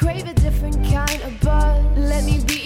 something in my liberty on my mind.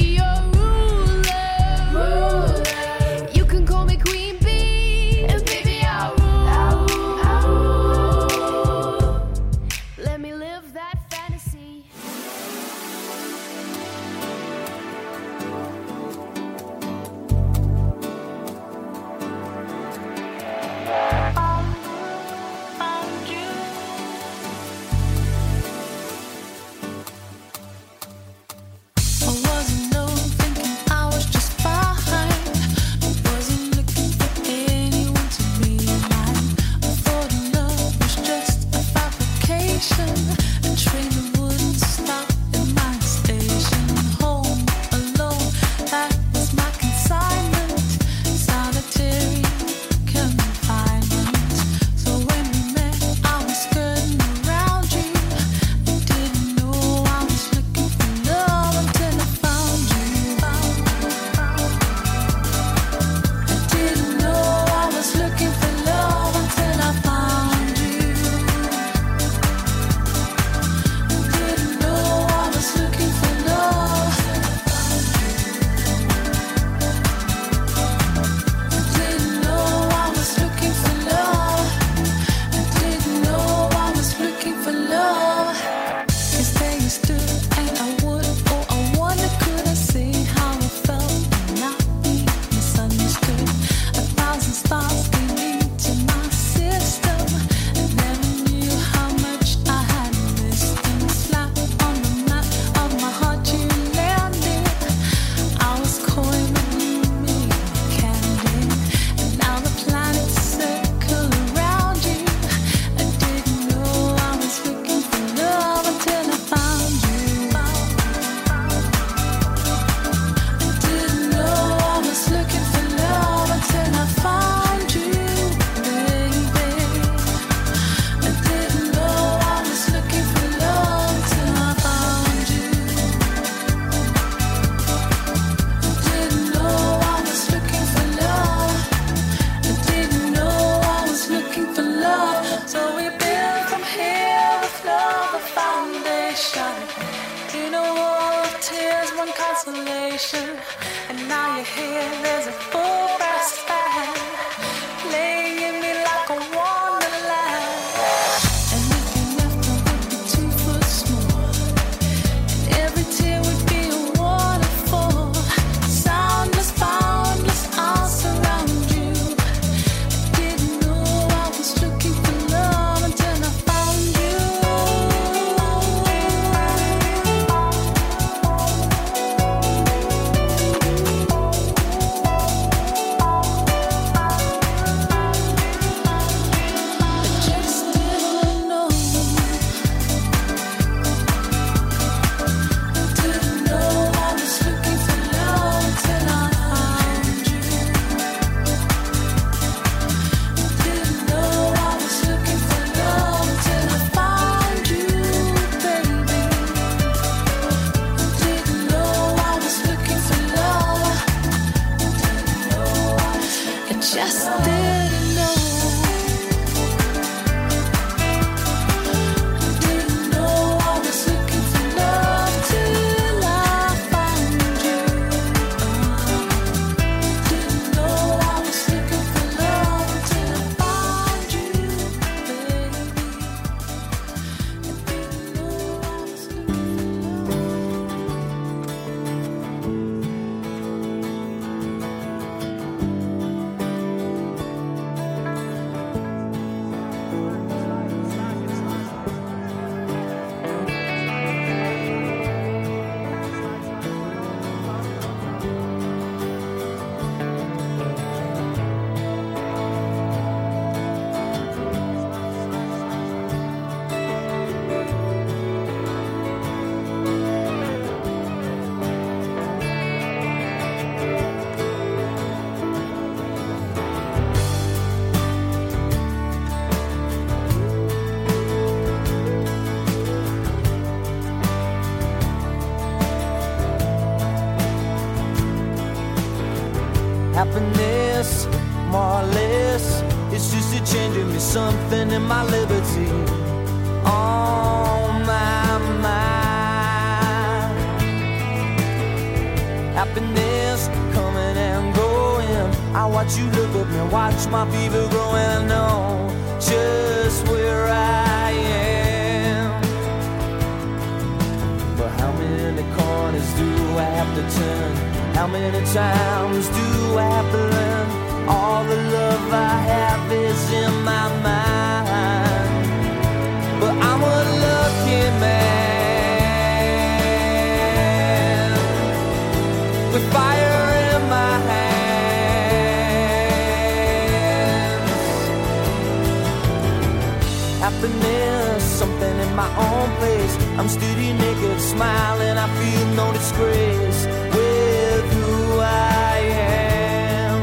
my own place. I'm steady naked, smiling, I feel no disgrace with who I am.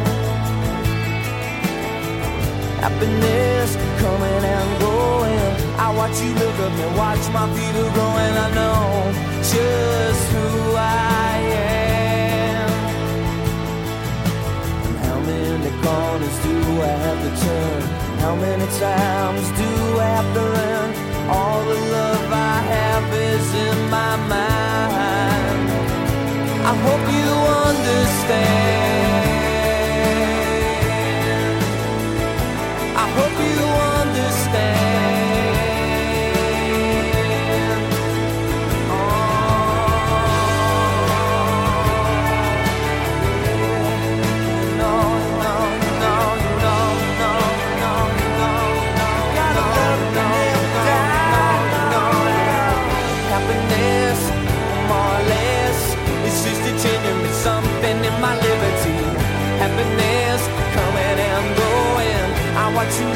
Happiness coming and going. I watch you look up and watch my feet are growing. I know just who I am. And how many corners do I have to turn? How many times do I have to run? All the love I have is in my mind. I hope you understand.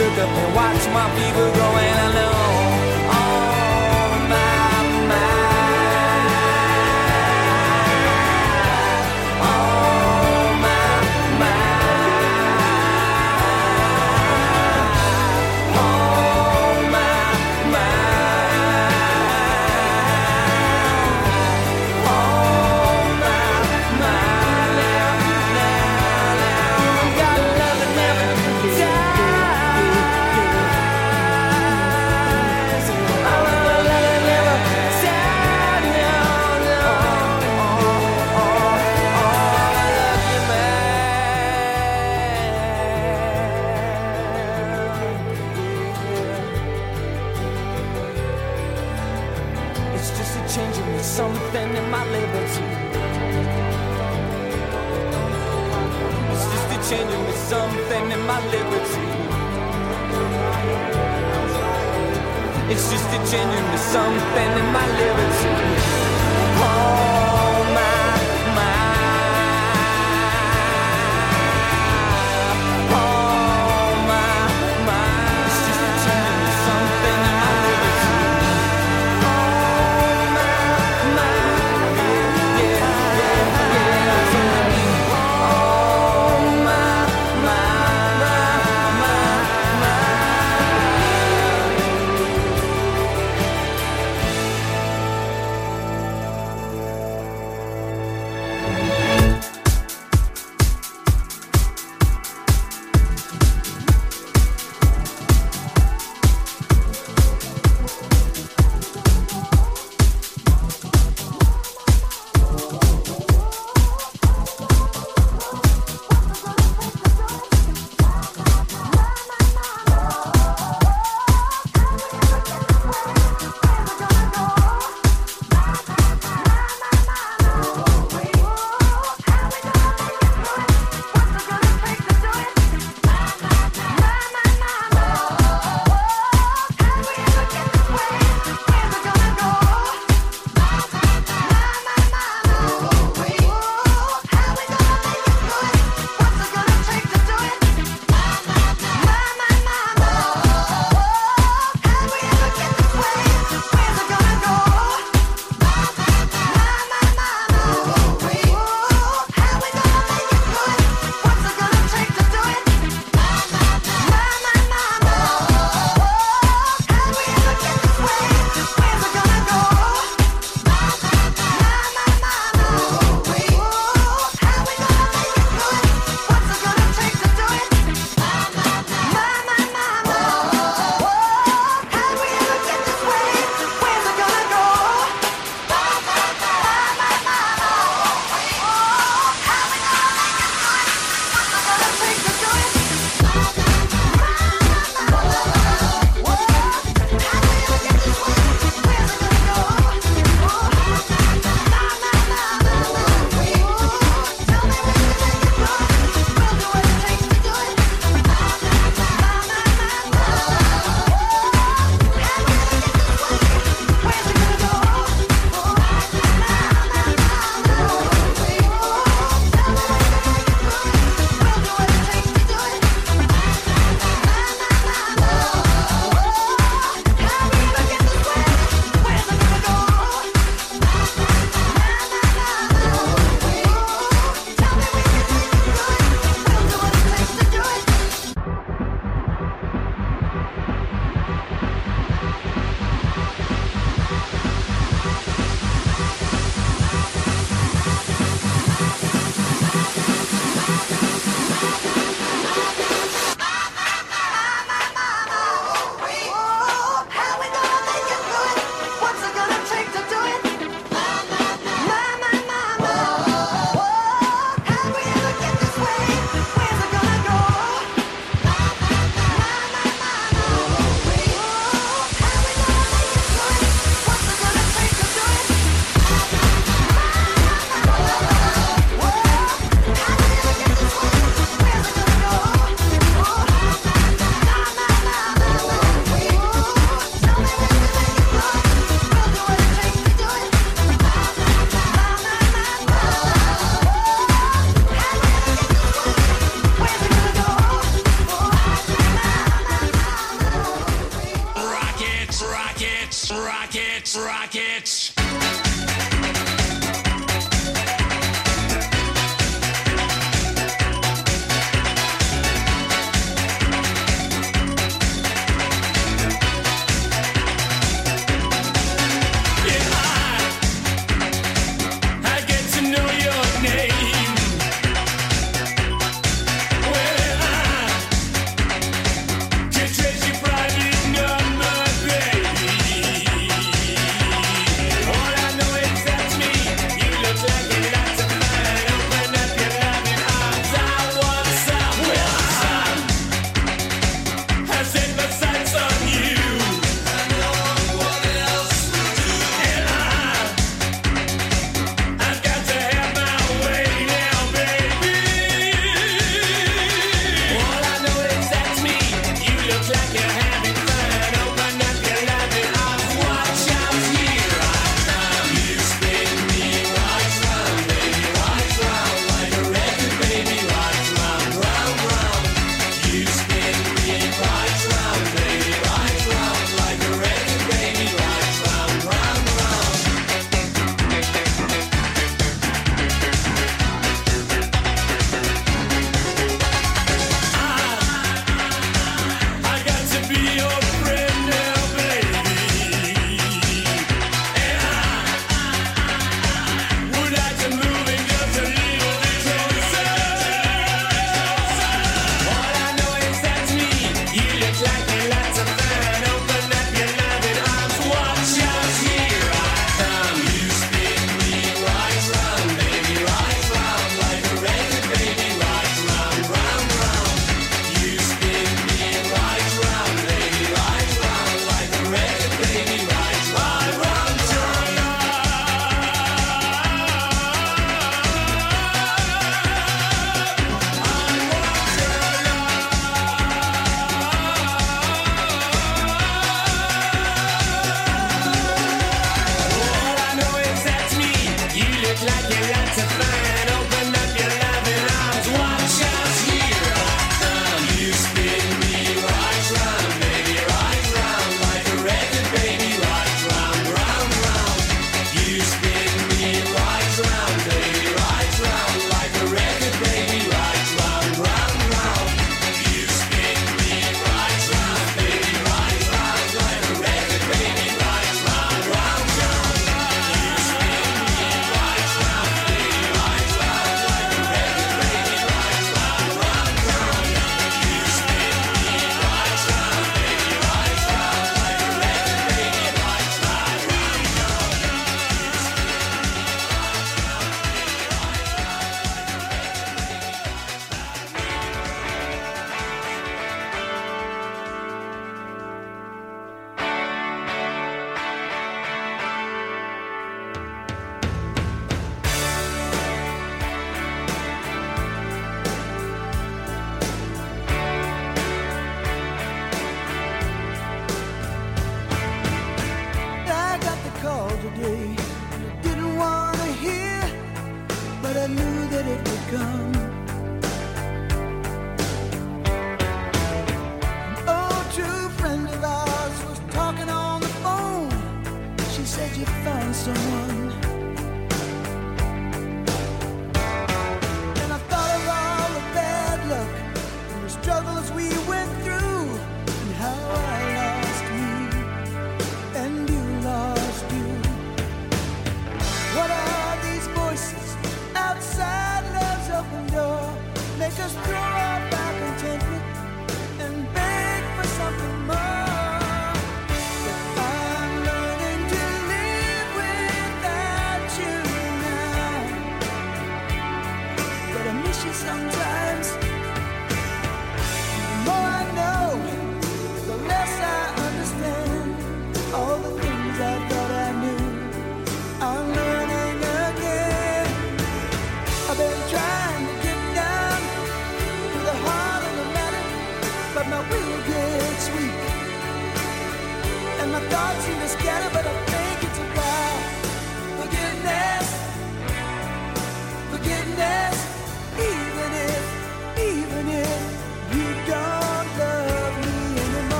look up and watch my fever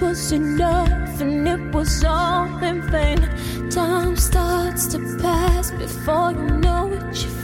was enough and it was all in vain. Time starts to pass before you know it.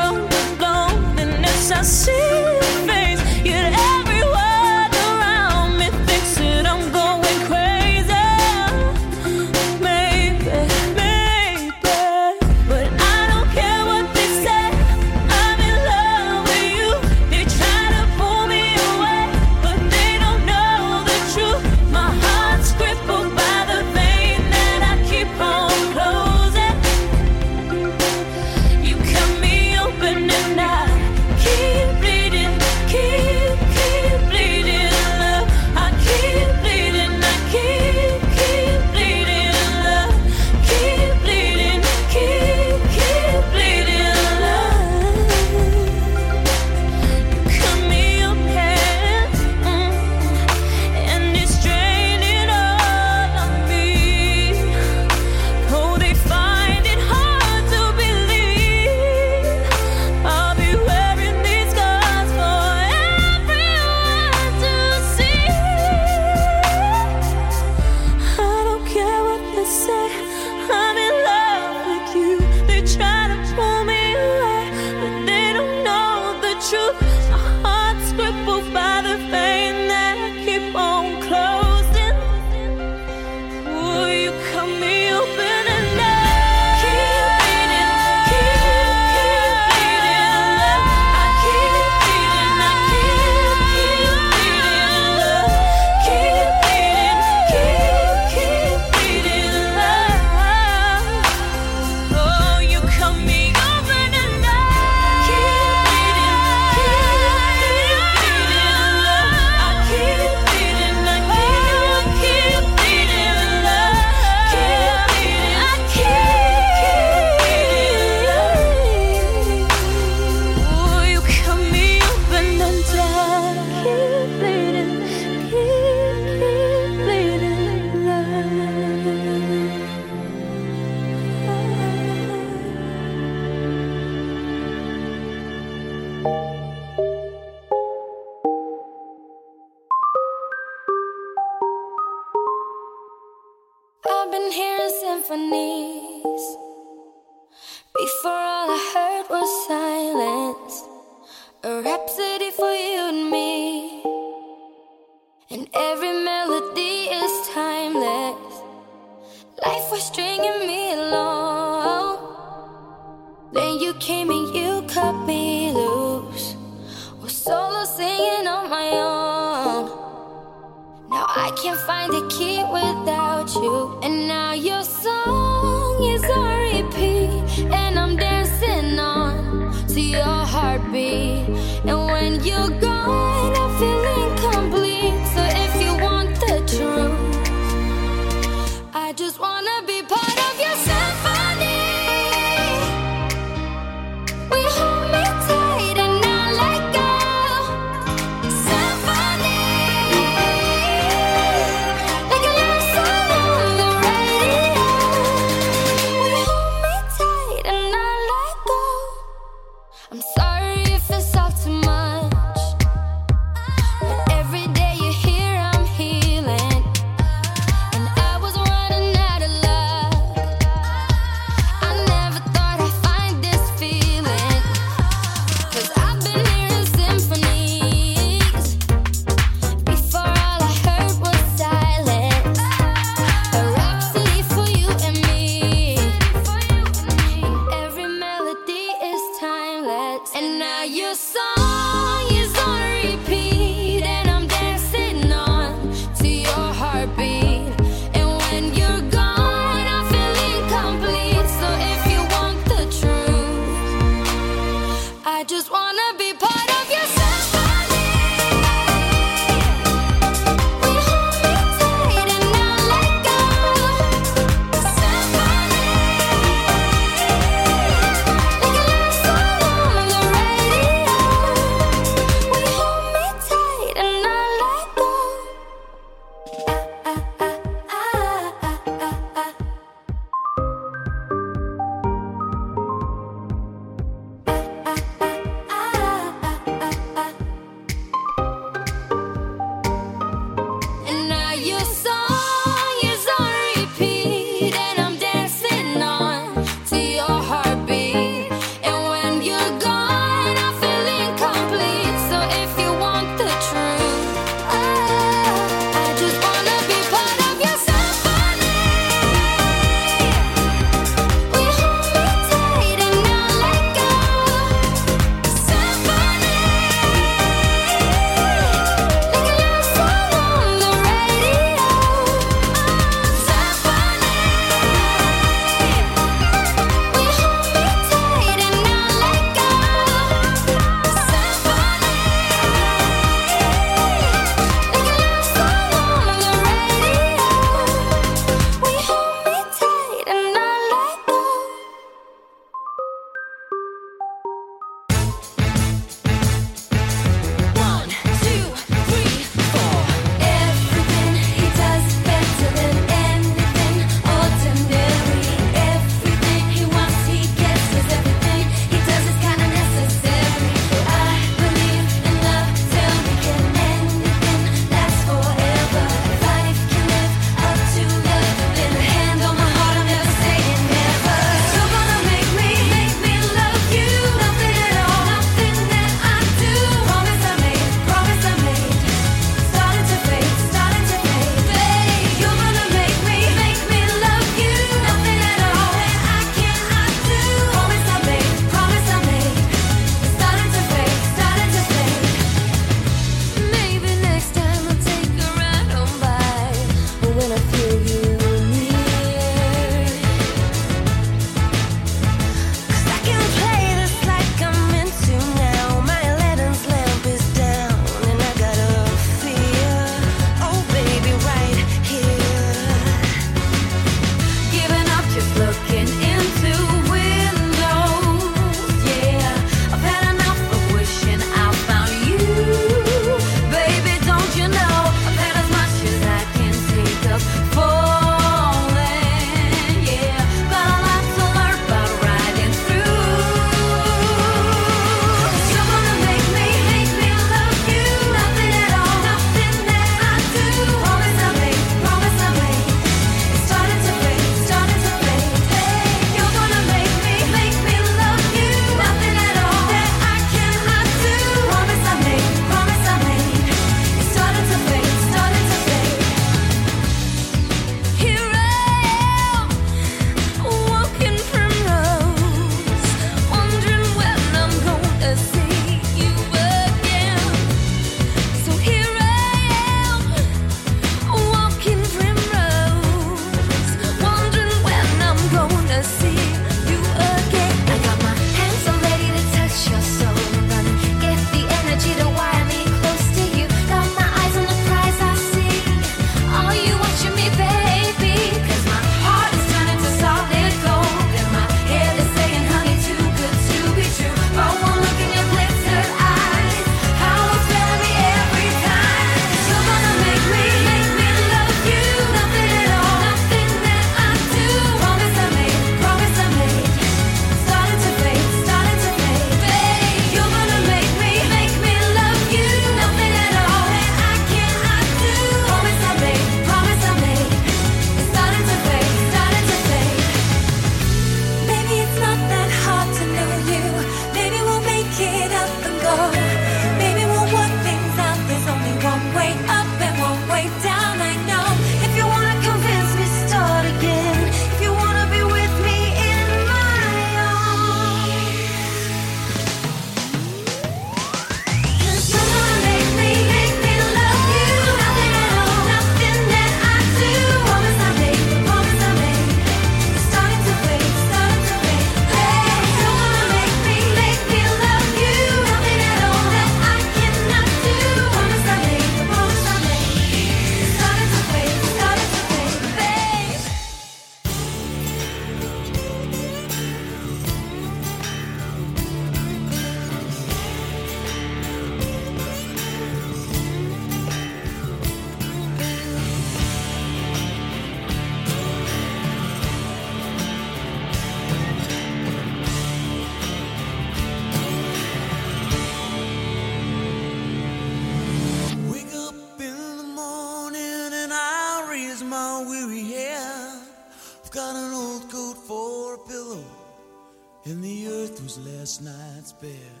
and the earth was last night's bed.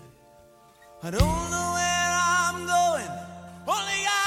I don't know where I'm going, only I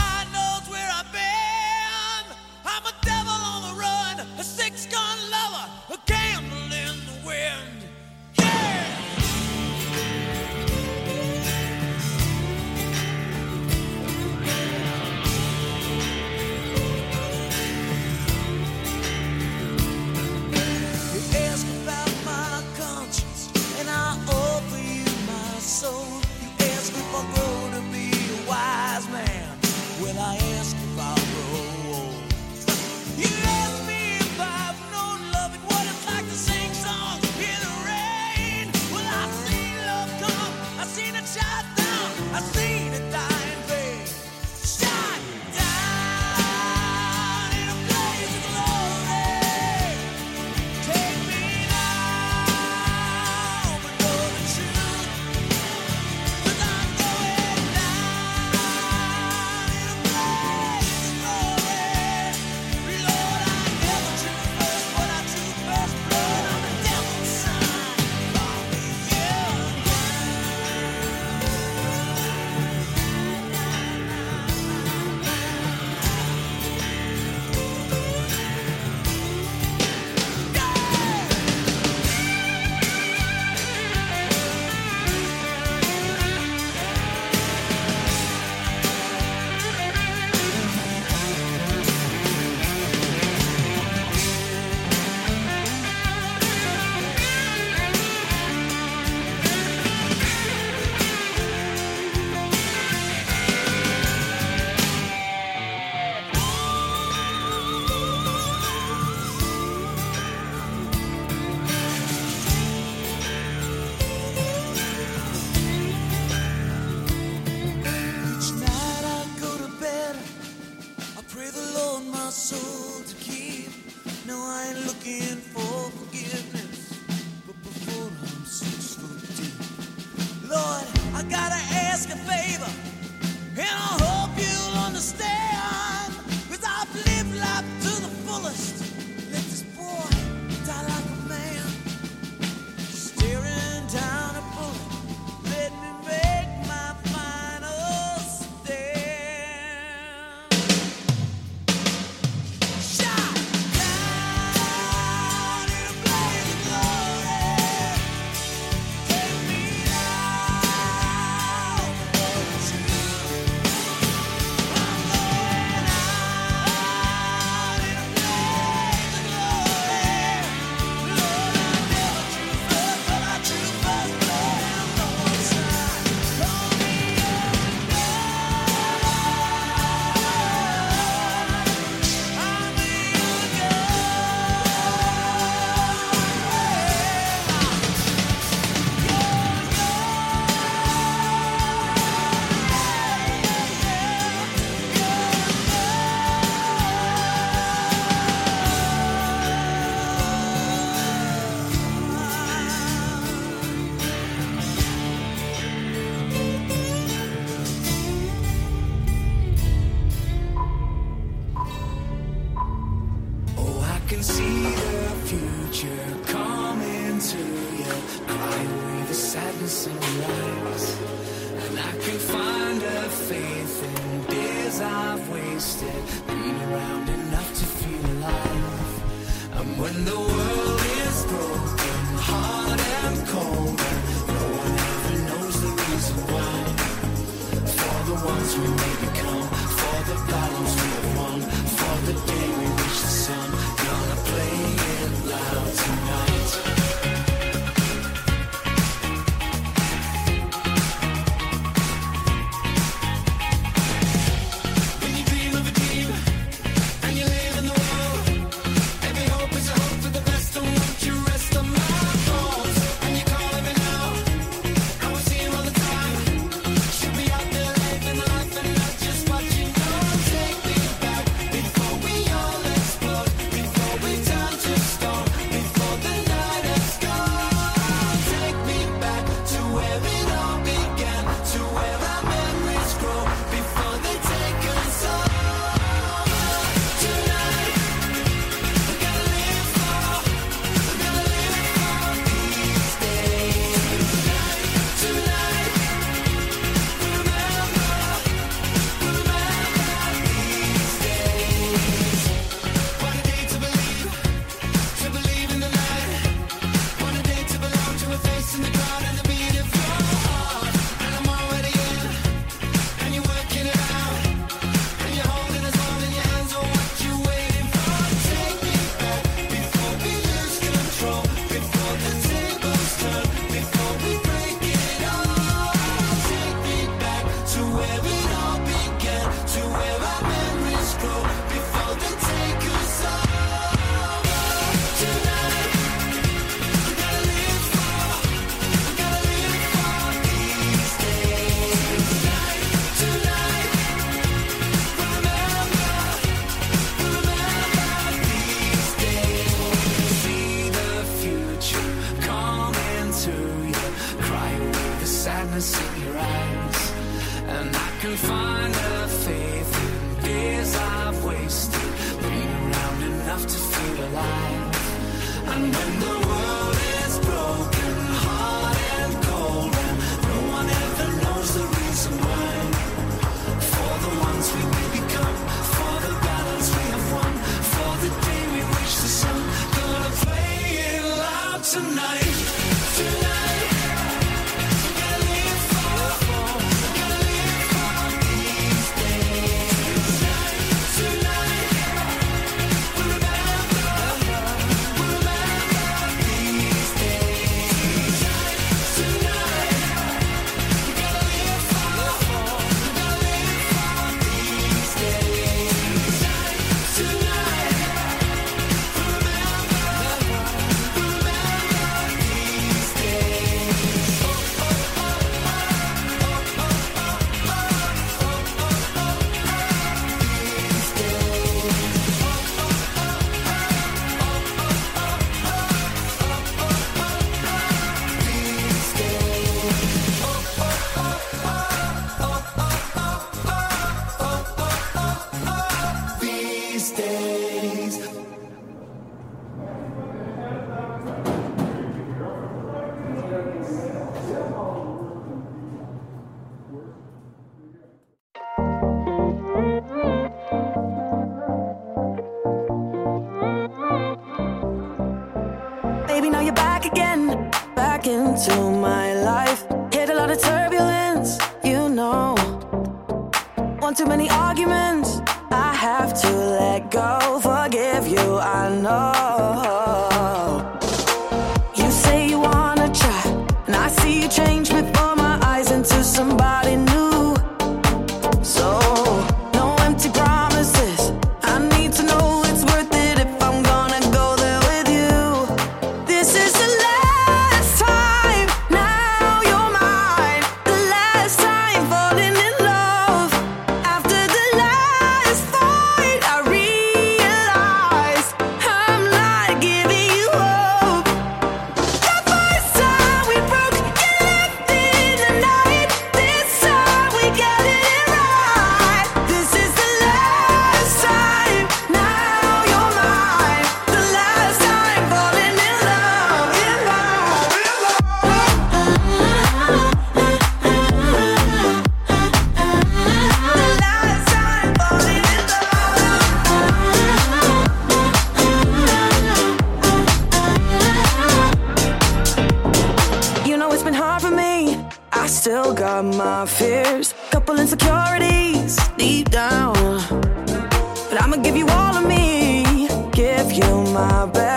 my best.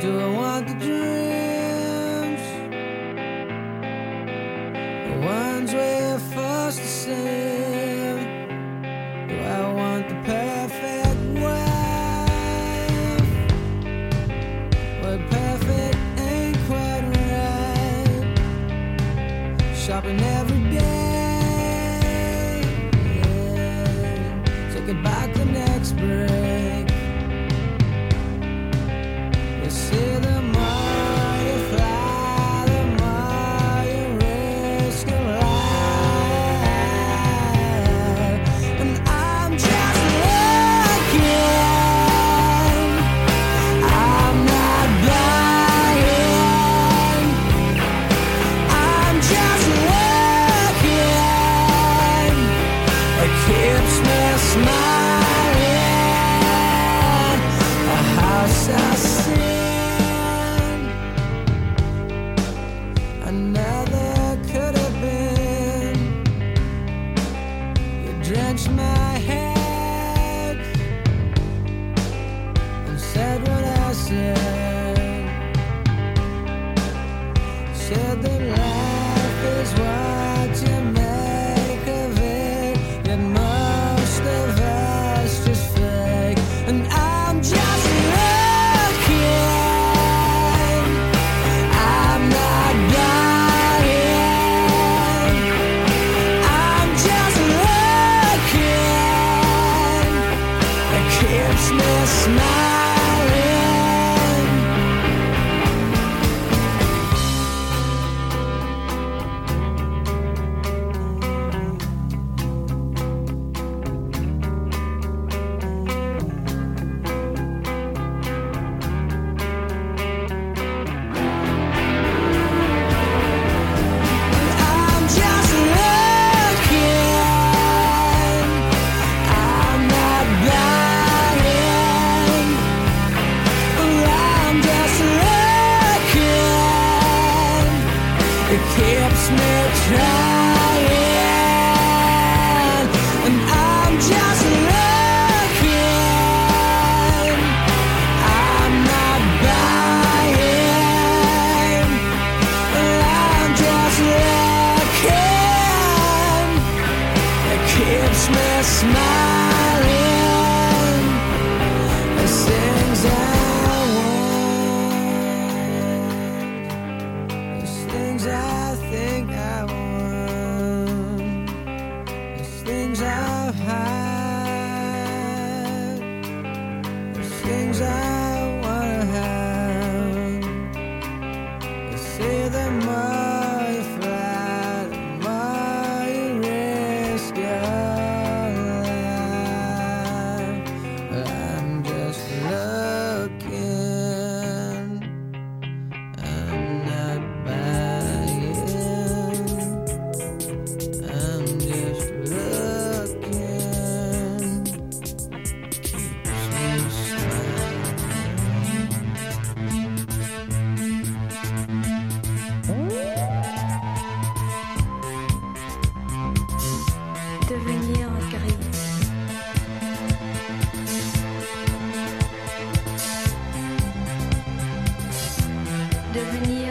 Do I want the dreams? devenir.